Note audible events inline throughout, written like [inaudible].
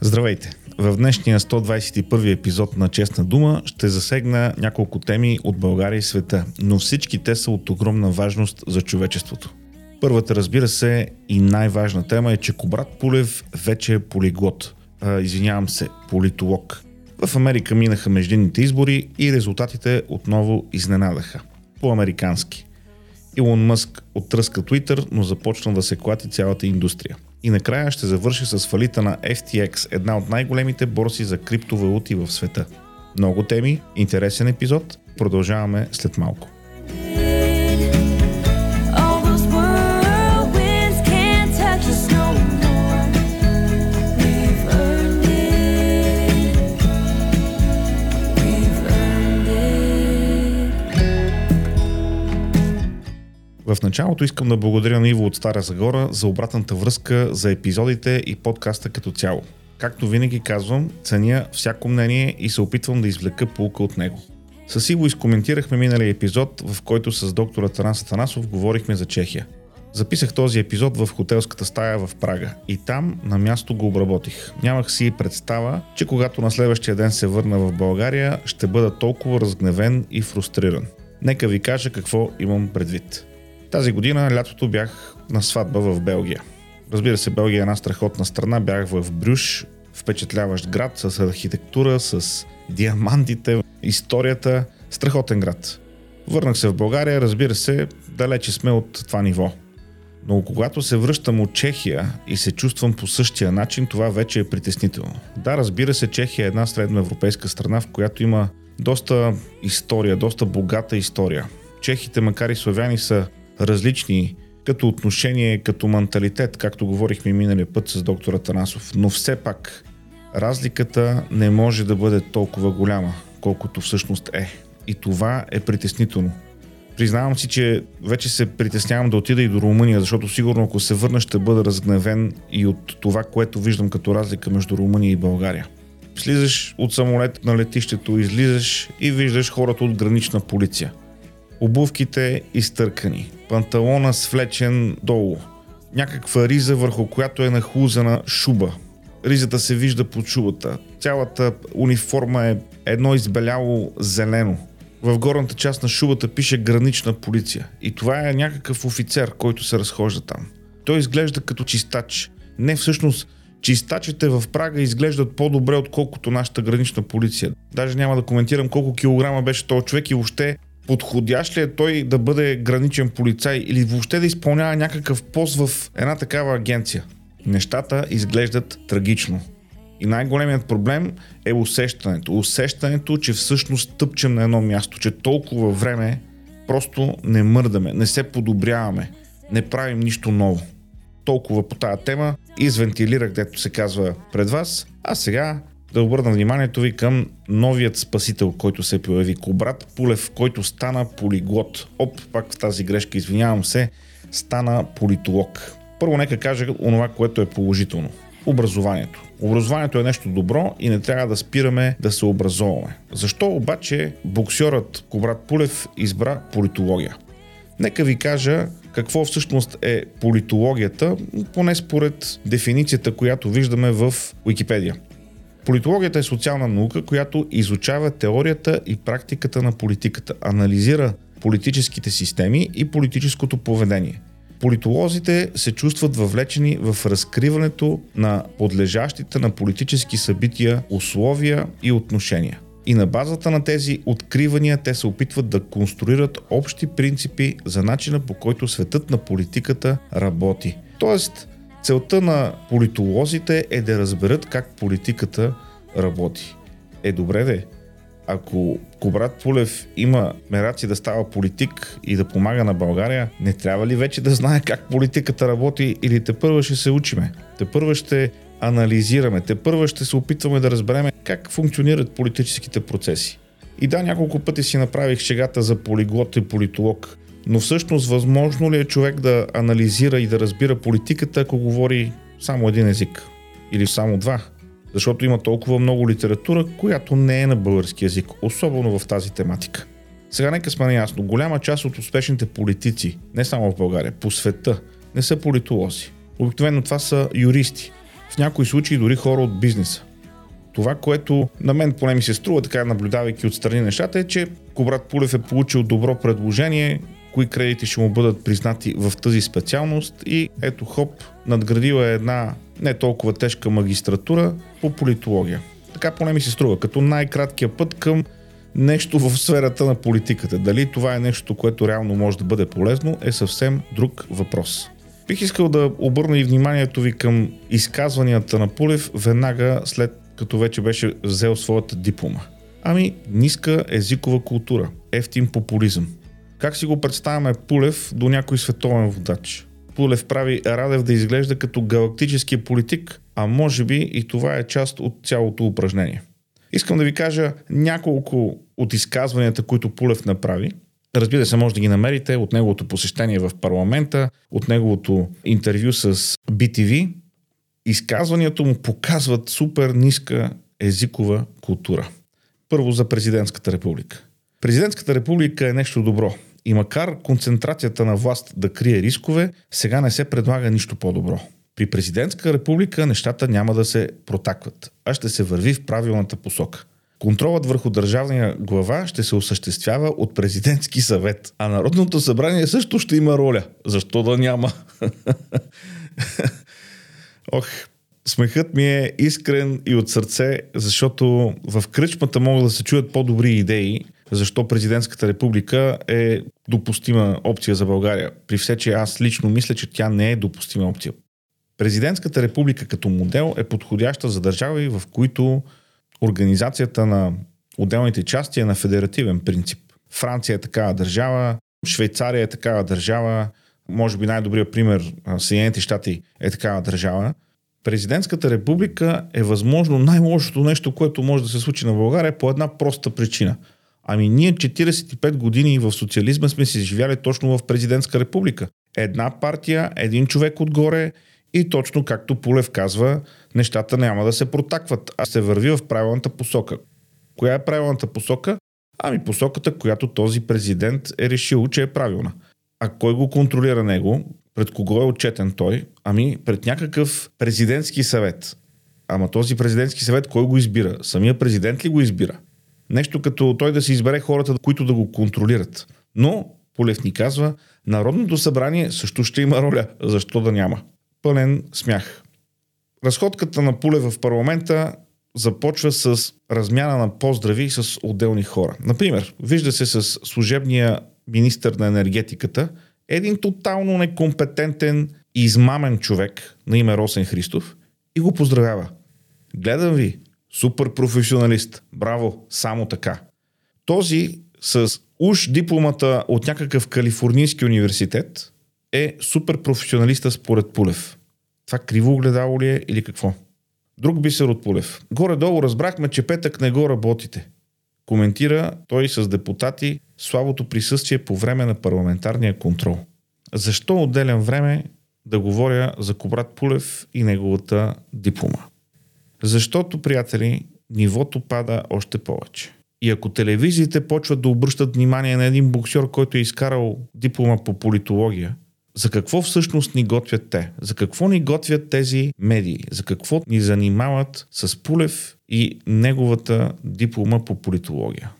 Здравейте! В днешния 121 епизод на Честна дума ще засегна няколко теми от България и света, но всички те са от огромна важност за човечеството. Първата, разбира се, и най-важна тема е, че Кобрат Пулев вече е полиглот. А, извинявам се, политолог. В Америка минаха междинните избори и резултатите отново изненадаха. По-американски. Илон Мъск оттръска Twitter, но започна да се клати цялата индустрия. И накрая ще завърши с фалита на FTX, една от най-големите борси за криптовалути в света. Много теми, интересен епизод. Продължаваме след малко. В началото искам да благодаря на Иво от Стара Загора за обратната връзка за епизодите и подкаста като цяло. Както винаги казвам, ценя всяко мнение и се опитвам да извлека полука от него. С Иво изкоментирахме миналия епизод, в който с доктор Атанас Атанасов говорихме за Чехия. Записах този епизод в хотелската стая в Прага и там на място го обработих. Нямах си представа, че когато на следващия ден се върна в България, ще бъда толкова разгневен и фрустриран. Нека ви кажа какво имам предвид. Тази година лятото бях на сватба в Белгия. Разбира се, Белгия е една страхотна страна. Бях в Брюш, впечатляващ град с архитектура, с диамантите, историята. Страхотен град. Върнах се в България, разбира се, далече сме от това ниво. Но когато се връщам от Чехия и се чувствам по същия начин, това вече е притеснително. Да, разбира се, Чехия е една средноевропейска страна, в която има доста история, доста богата история. Чехите, макар и славяни, са различни като отношение, като менталитет, както говорихме миналия път с доктор Атанасов. Но все пак разликата не може да бъде толкова голяма, колкото всъщност е. И това е притеснително. Признавам си, че вече се притеснявам да отида и до Румъния, защото сигурно ако се върна ще бъда разгневен и от това, което виждам като разлика между Румъния и България. Слизаш от самолет на летището, излизаш и виждаш хората от гранична полиция. Обувките изтъркани, панталона свлечен долу, някаква риза върху която е нахлузена шуба. Ризата се вижда под шубата. Цялата униформа е едно избеляло зелено. В горната част на шубата пише гранична полиция. И това е някакъв офицер, който се разхожда там. Той изглежда като чистач. Не всъщност, чистачите в Прага изглеждат по-добре, отколкото нашата гранична полиция. Даже няма да коментирам колко килограма беше този човек и въобще подходящ ли е той да бъде граничен полицай или въобще да изпълнява някакъв пост в една такава агенция. Нещата изглеждат трагично. И най-големият проблем е усещането. Усещането, че всъщност тъпчем на едно място, че толкова време просто не мърдаме, не се подобряваме, не правим нищо ново. Толкова по тази тема извентилирах, дето се казва пред вас, а сега да обърна вниманието ви към новият спасител, който се появи. Кобрат Пулев, който стана полиглот. Оп, пак в тази грешка, извинявам се, стана политолог. Първо нека кажа онова, което е положително. Образованието. Образованието е нещо добро и не трябва да спираме да се образоваме. Защо обаче боксерът Кобрат Пулев избра политология? Нека ви кажа какво всъщност е политологията, поне според дефиницията, която виждаме в Википедия. Политологията е социална наука, която изучава теорията и практиката на политиката, анализира политическите системи и политическото поведение. Политолозите се чувстват въвлечени в разкриването на подлежащите на политически събития, условия и отношения. И на базата на тези откривания те се опитват да конструират общи принципи за начина по който светът на политиката работи. Тоест, целта на политолозите е да разберат как политиката работи. Е, добре де, ако Кобрат Пулев има мераци да става политик и да помага на България, не трябва ли вече да знае как политиката работи или те първа ще се учиме? Те първа ще анализираме, те първа ще се опитваме да разбереме как функционират политическите процеси. И да, няколко пъти си направих шегата за полиглот и политолог, но всъщност възможно ли е човек да анализира и да разбира политиката, ако говори само един език? Или само два? Защото има толкова много литература, която не е на български язик, особено в тази тематика. Сега нека сме наясно, голяма част от успешните политици, не само в България, по света, не са политолози. Обикновено това са юристи. в някои случаи дори хора от бизнеса. Това, което на мен поне ми се струва, така наблюдавайки отстрани нещата, е, че Кобрат Пулев е получил добро предложение, кои кредити ще му бъдат признати в тази специалност и ето хоп, надградила е една не толкова тежка магистратура по политология. Така поне ми се струва, като най-краткия път към нещо в сферата на политиката. Дали това е нещо, което реално може да бъде полезно, е съвсем друг въпрос. Бих искал да обърна и вниманието ви към изказванията на Пулев веднага след като вече беше взел своята диплома. Ами, ниска езикова култура, ефтин популизъм. Как си го представяме Пулев до някой световен водач? Пулев прави Радев да изглежда като галактически политик, а може би и това е част от цялото упражнение. Искам да ви кажа няколко от изказванията, които Пулев направи. Разбира се, може да ги намерите от неговото посещение в парламента, от неговото интервю с BTV. Изказванията му показват супер ниска езикова култура. Първо за президентската република. Президентската република е нещо добро. И макар концентрацията на власт да крие рискове, сега не се предлага нищо по-добро. При президентска република нещата няма да се протакват, а ще се върви в правилната посока. Контролът върху държавния глава ще се осъществява от президентски съвет, а Народното събрание също ще има роля. Защо да няма? [laughs] Ох, смехът ми е искрен и от сърце, защото в кръчмата могат да се чуят по-добри идеи, защо президентската република е допустима опция за България. При все, че аз лично мисля, че тя не е допустима опция. Президентската република като модел е подходяща за държави, в които организацията на отделните части е на федеративен принцип. Франция е такава държава, Швейцария е такава държава, може би най-добрият пример Съединените щати е такава държава. Президентската република е възможно най-лошото нещо, което може да се случи на България по една проста причина. Ами ние 45 години в социализма сме си живяли точно в президентска република. Една партия, един човек отгоре и точно както Пулев казва, нещата няма да се протакват, а се върви в правилната посока. Коя е правилната посока? Ами посоката, която този президент е решил, че е правилна. А кой го контролира него? Пред кого е отчетен той? Ами пред някакъв президентски съвет. Ама този президентски съвет кой го избира? Самия президент ли го избира? Нещо като той да си избере хората, които да го контролират. Но, Полев ни казва, Народното събрание също ще има роля. Защо да няма? Пълен смях. Разходката на Пуле в парламента започва с размяна на поздрави с отделни хора. Например, вижда се с служебния министър на енергетиката, един тотално некомпетентен и измамен човек на име Росен Христов и го поздравява. Гледам ви, супер професионалист, браво, само така. Този с уж дипломата от някакъв калифорнийски университет е супер професионалиста според Пулев. Това криво огледало ли е или какво? Друг бисер от Пулев. Горе-долу разбрахме, че петък не го работите. Коментира той с депутати слабото присъствие по време на парламентарния контрол. Защо отделям време да говоря за Кобрат Пулев и неговата диплома? Защото, приятели, нивото пада още повече. И ако телевизиите почват да обръщат внимание на един боксер, който е изкарал диплома по политология, за какво всъщност ни готвят те? За какво ни готвят тези медии? За какво ни занимават с Пулев и неговата диплома по политология?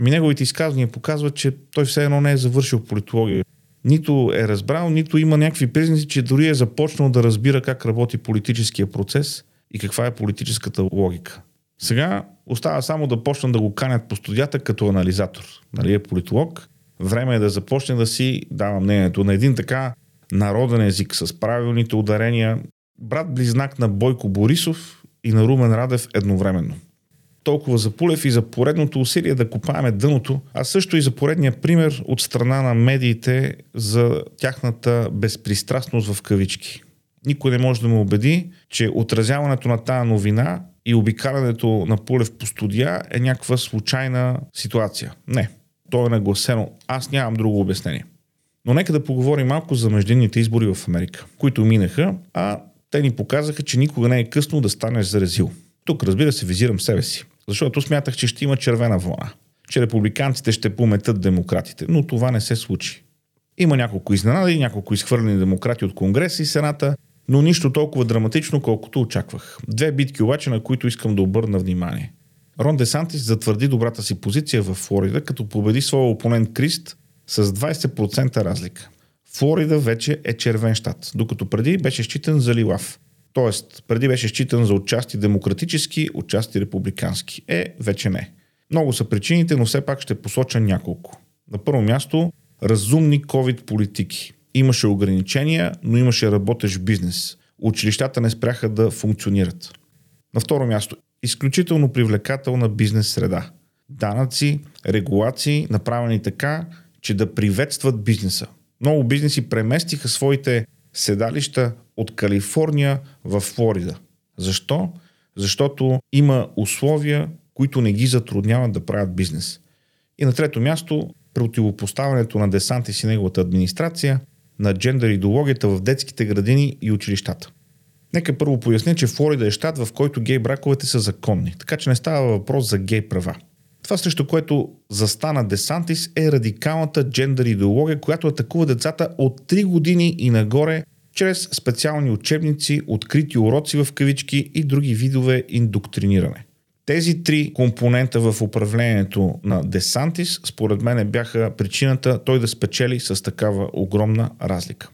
Ами неговите изказвания показват, че той все едно не е завършил политология. Нито е разбрал, нито има някакви признаци, че дори е започнал да разбира как работи политическия процес и каква е политическата логика. Сега остава само да почнат да го канят по студията като анализатор. Нали е политолог, време е да започне да си дава мнението на един така народен език с правилните ударения. Брат-близнак на Бойко Борисов и на Румен Радев едновременно. Толкова за Пулев и за поредното усилие да копаеме дъното, а също и за поредния пример от страна на медиите за тяхната безпристрастност в кавички. Никой не може да ме убеди, че отразяването на тази новина и обикалянето на Пулев по студия е някаква случайна ситуация. Не. То е нагласено. Аз нямам друго обяснение. Но нека да поговорим малко за междинните избори в Америка, които минаха, а те ни показаха, че никога не е късно да станеш заразил. Тук, разбира се, визирам себе си, защото смятах, че ще има червена вълна, че републиканците ще пометат демократите, но това не се случи. Има няколко изненади, няколко изхвърлени демократи от Конгреса и Сената, но нищо толкова драматично, колкото очаквах. Две битки обаче, на които искам да обърна внимание. Рон Десантис затвърди добрата си позиция в Флорида, като победи своя опонент Крист с 20% разлика. Флорида вече е червен щат, докато преди беше считан за лилав. Тоест, преди беше считан за отчасти демократически, отчасти републикански. Е, вече не. Много са причините, но все пак ще посоча няколко. На първо място, разумни COVID политики. Имаше ограничения, но имаше работещ бизнес. Училищата не спряха да функционират. На второ място, изключително привлекателна бизнес среда. Данъци, регулации, направени така, че да приветстват бизнеса. Много бизнеси преместиха своите седалища от Калифорния в Флорида. Защо? Защото има условия, които не ги затрудняват да правят бизнес. И на трето място, противопоставянето на Десантис и неговата администрация на джендър идеологията в детските градини и училищата. Нека първо поясня, че Флорида е щат, в който гей браковете са законни, така че не става въпрос за гей права. Това срещу което застана Десантис е радикалната джендър идеология, която атакува децата от 3 години и нагоре чрез специални учебници, открити уроци в кавички и други видове индоктриниране. Тези три компонента в управлението на Десантис, според мен, бяха причината той да спечели с такава огромна разлика.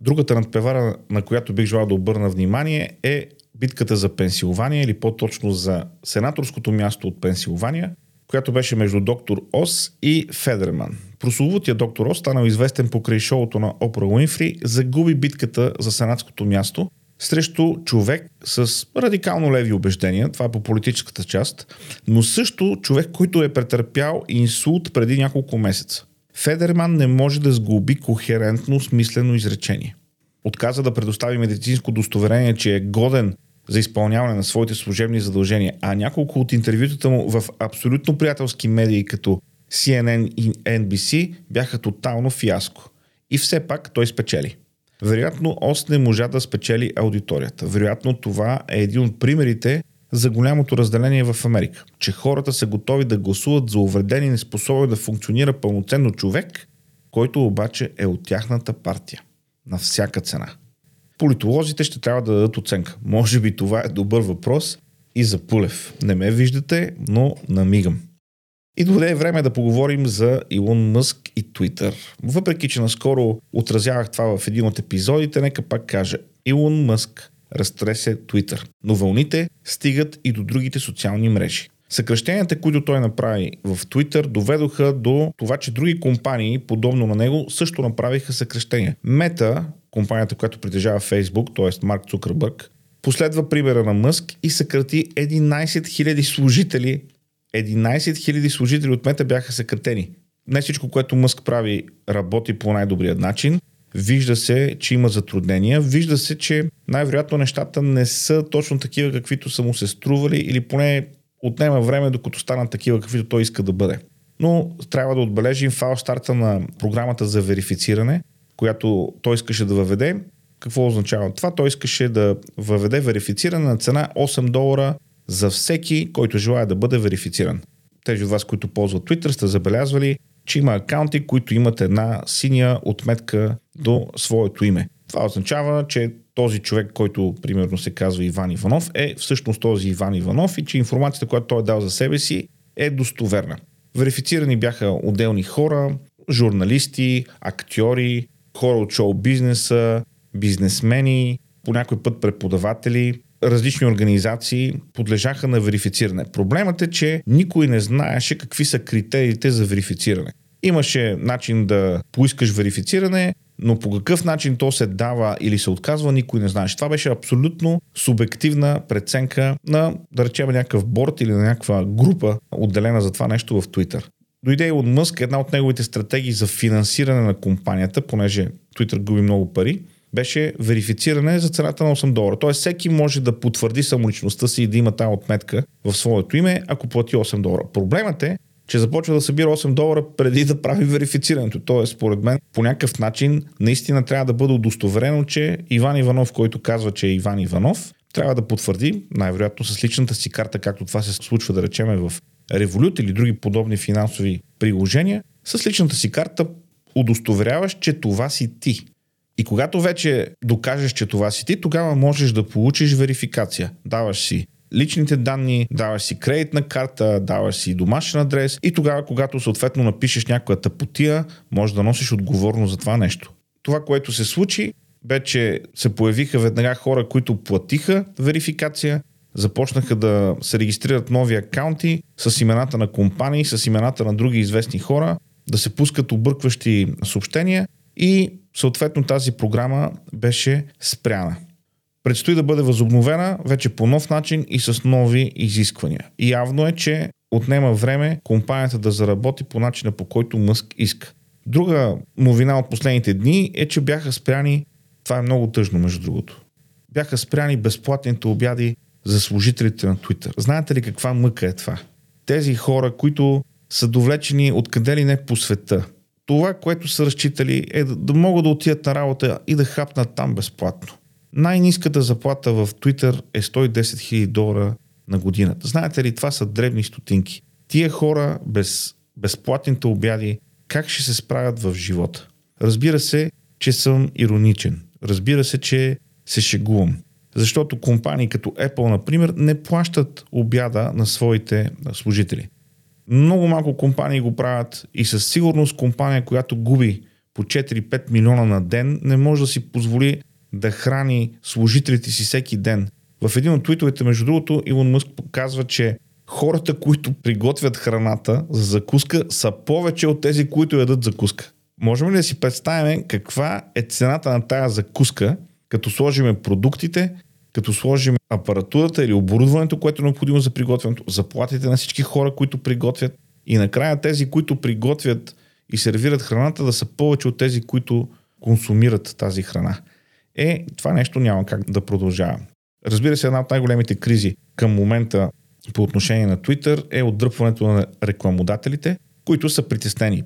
Другата надпевара, на която бих желал да обърна внимание, е битката за Пенсилвания или по-точно за сенаторското място от Пенсилвания, която беше между доктор Ос и Федерман. Прословутия доктор Ос, станал известен покрай шоуто на Опра Уинфри, загуби битката за сенатското място срещу човек с радикално леви убеждения, това е по политическата част, но също човек, който е претърпял инсулт преди няколко месеца. Федерман не може да сглоби кохерентно смислено изречение. Отказа да предостави медицинско удостоверение, че е годен за изпълняване на своите служебни задължения, а няколко от интервютата му в абсолютно приятелски медии като CNN и NBC бяха тотално фиаско. И все пак той спечели. Вероятно ОС не можа да спечели аудиторията. Вероятно това е един от примерите за голямото разделение в Америка. Че хората са готови да гласуват за увреден и неспособен да функционира пълноценно човек, който обаче е от тяхната партия. На всяка цена. Политолозите ще трябва да дадат оценка. Може би това е добър въпрос и за Пулев. Не ме виждате, но намигам. И дойде време да поговорим за Илон Мъск и Твитър. Въпреки, че наскоро отразявах това в един от епизодите, нека пак кажа. Илон Мъск разтресе Твитър, но вълните стигат и до другите социални мрежи. Съкръщенията, които той направи в Twitter, доведоха до това, че други компании, подобно на него, също направиха съкръщения. Мета, компанията, която притежава Facebook, т.е. Марк Цукърбърг, последва примера на Мъск и съкрати 11 000 служители 11 000 служители от мета бяха съкратени. Не всичко, което Мъск прави, работи по най-добрият начин. Вижда се, че има затруднения. Вижда се, че най-вероятно нещата не са точно такива, каквито са му се стрували или поне отнема време, докато станат такива, каквито той иска да бъде. Но трябва да отбележим фал старта на програмата за верифициране, която той искаше да въведе. Какво означава това? Той искаше да въведе верифициране на цена 8 долара за всеки, който желая да бъде верифициран. Тези от вас, които ползват Twitter, сте забелязвали, че има акаунти, които имат една синя отметка до своето име. Това означава, че този човек, който примерно се казва Иван Иванов, е всъщност този Иван Иванов и че информацията, която той е дал за себе си, е достоверна. Верифицирани бяха отделни хора, журналисти, актьори, хора от шоу бизнеса, бизнесмени, по някой път преподаватели, различни организации подлежаха на верифициране. Проблемът е, че никой не знаеше какви са критериите за верифициране. Имаше начин да поискаш верифициране, но по какъв начин то се дава или се отказва, никой не знаеше. Това беше абсолютно субективна преценка на, да речем, някакъв борт или на някаква група, отделена за това нещо в Twitter. Дойде от Мъск, една от неговите стратегии за финансиране на компанията, понеже Twitter губи много пари, беше верифициране за цената на 8 долара. Тоест всеки може да потвърди самоличността си и да има тази отметка в своето име, ако плати 8 долара. Проблемът е, че започва да събира 8 долара преди да прави верифицирането. Тоест, според мен, по някакъв начин наистина трябва да бъде удостоверено, че Иван Иванов, който казва, че е Иван Иванов, трябва да потвърди, най-вероятно с личната си карта, както това се случва да речеме в Revolut или други подобни финансови приложения, с личната си карта удостоверяваш, че това си ти. И когато вече докажеш, че това си ти, тогава можеш да получиш верификация. Даваш си личните данни, даваш си кредитна карта, даваш си домашен адрес и тогава, когато съответно напишеш някоя тъпотия, можеш да носиш отговорност за това нещо. Това, което се случи, бе, че се появиха веднага хора, които платиха верификация, започнаха да се регистрират нови акаунти с имената на компании, с имената на други известни хора, да се пускат объркващи съобщения и съответно тази програма беше спряна. Предстои да бъде възобновена вече по нов начин и с нови изисквания. И явно е, че отнема време компанията да заработи по начина по който Мъск иска. Друга новина от последните дни е, че бяха спряни, това е много тъжно между другото, бяха спряни безплатните обяди за служителите на Twitter. Знаете ли каква мъка е това? Тези хора, които са довлечени откъде ли не по света. Това, което са разчитали е да, да могат да отидат на работа и да хапнат там безплатно. Най-низката заплата в Twitter е 110 000 долара на годината. Знаете ли, това са дребни стотинки. Тия хора без безплатните обяди, как ще се справят в живота? Разбира се, че съм ироничен. Разбира се, че се шегувам. Защото компании като Apple, например, не плащат обяда на своите служители. Много малко компании го правят и със сигурност компания, която губи по 4-5 милиона на ден, не може да си позволи да храни служителите си всеки ден. В един от твитовете, между другото, Илон Мъск показва, че хората, които приготвят храната за закуска, са повече от тези, които ядат закуска. Можем ли да си представим каква е цената на тая закуска, като сложиме продуктите, като сложим апаратурата или оборудването, което е необходимо за приготвянето, заплатите на всички хора, които приготвят и накрая тези, които приготвят и сервират храната, да са повече от тези, които консумират тази храна. Е, това нещо няма как да продължава. Разбира се, една от най-големите кризи към момента по отношение на Twitter е отдръпването на рекламодателите, които са притеснени.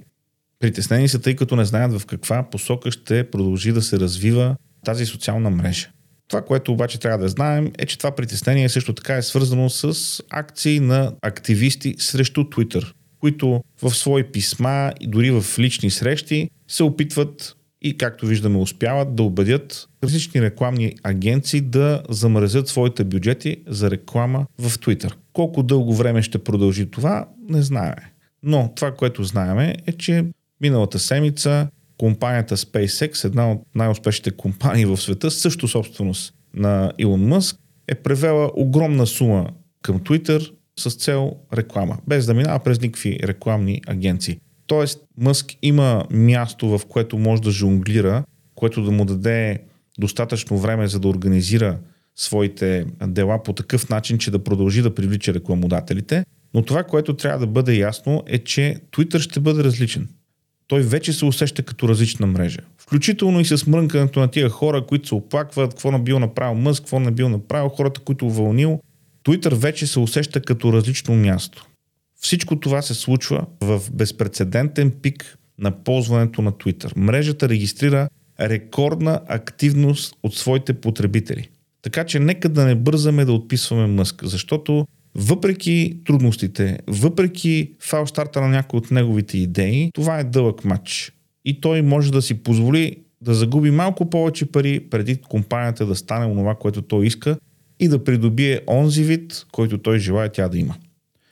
Притеснени са, тъй като не знаят в каква посока ще продължи да се развива тази социална мрежа. Това, което обаче трябва да знаем, е, че това притеснение също така е свързано с акции на активисти срещу Twitter, които в свои писма и дори в лични срещи се опитват и, както виждаме, успяват да убедят различни рекламни агенции да замразят своите бюджети за реклама в Twitter. Колко дълго време ще продължи това, не знаем. Но това, което знаем е, че миналата седмица компанията SpaceX, една от най-успешните компании в света, също собственост на Илон Мъск, е превела огромна сума към Twitter с цел реклама, без да минава през никакви рекламни агенции. Тоест, Мъск има място, в което може да жонглира, което да му даде достатъчно време за да организира своите дела по такъв начин, че да продължи да привлича рекламодателите. Но това, което трябва да бъде ясно е, че Twitter ще бъде различен той вече се усеща като различна мрежа. Включително и с мрънкането на тия хора, които се оплакват, какво на бил направил Мъск, какво не бил направил, хората, които вълнил. Twitter вече се усеща като различно място. Всичко това се случва в безпредседентен пик на ползването на Twitter. Мрежата регистрира рекордна активност от своите потребители. Така че нека да не бързаме да отписваме Мъск, защото въпреки трудностите, въпреки фалстарта на някои от неговите идеи, това е дълъг матч. И той може да си позволи да загуби малко повече пари преди компанията да стане онова, което той иска и да придобие онзи вид, който той желая тя да има.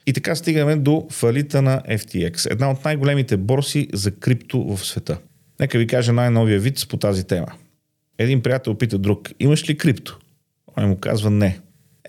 И така стигаме до фалита на FTX, една от най-големите борси за крипто в света. Нека ви кажа най-новия вид по тази тема. Един приятел пита друг, имаш ли крипто? Той му казва не.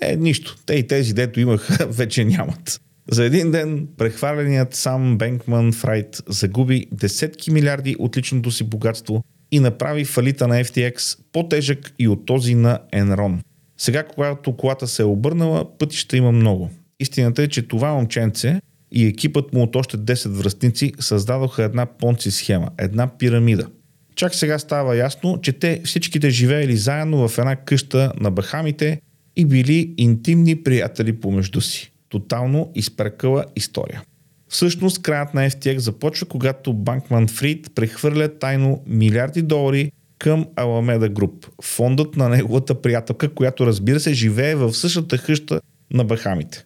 Е, нищо. Те и тези, дето имаха, [laughs] вече нямат. За един ден прехваленият сам Бенкман Фрайт загуби десетки милиарди от личното си богатство и направи фалита на FTX по-тежък и от този на Enron. Сега, когато колата се е обърнала, пътища има много. Истината е, че това момченце и екипът му от още 10 връстници създадоха една понци схема, една пирамида. Чак сега става ясно, че те всичките живеели заедно в една къща на Бахамите и били интимни приятели помежду си. Тотално изпрекала история. Всъщност краят на FTX започва, когато Банкман Фрид прехвърля тайно милиарди долари към Alameda Group, фондът на неговата приятелка, която разбира се живее в същата къща на Бахамите.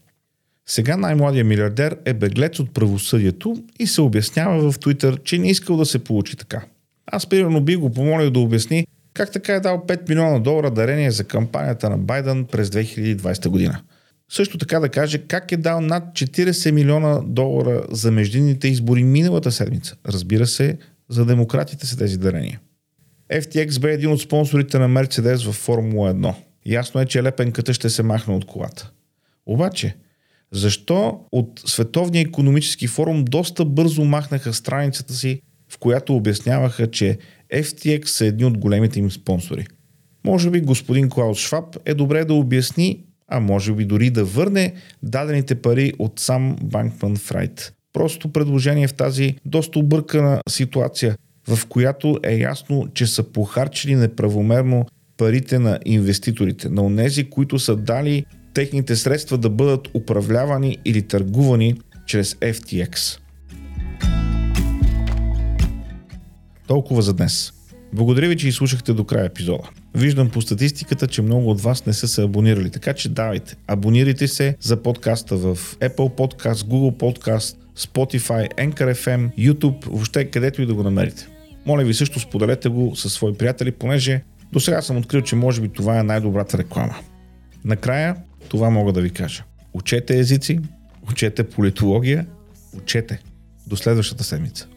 Сега най-младият милиардер е беглец от правосъдието и се обяснява в Твитър, че не искал да се получи така. Аз примерно би го помолил да обясни как така е дал 5 милиона долара дарение за кампанията на Байден през 2020 година. Също така да каже как е дал над 40 милиона долара за междинните избори миналата седмица. Разбира се, за демократите са тези дарения. FTX бе един от спонсорите на Мерцедес в Формула 1. Ясно е, че лепенката ще се махне от колата. Обаче, защо от Световния економически форум доста бързо махнаха страницата си, в която обясняваха, че FTX са едни от големите им спонсори? Може би господин Клаус Шваб е добре да обясни, а може би дори да върне дадените пари от сам Банкман Фрайт. Просто предложение в тази доста объркана ситуация, в която е ясно, че са похарчили неправомерно парите на инвеститорите, на онези, които са дали техните средства да бъдат управлявани или търгувани чрез FTX. Толкова за днес. Благодаря ви, че изслушахте до края епизода. Виждам по статистиката, че много от вас не са се абонирали, така че давайте, абонирайте се за подкаста в Apple Podcast, Google Podcast, Spotify, Anchor FM, YouTube, въобще където и да го намерите. Моля ви също споделете го със свои приятели, понеже до сега съм открил, че може би това е най-добрата реклама. Накрая, това мога да ви кажа. Учете езици, учете политология, учете. До следващата седмица.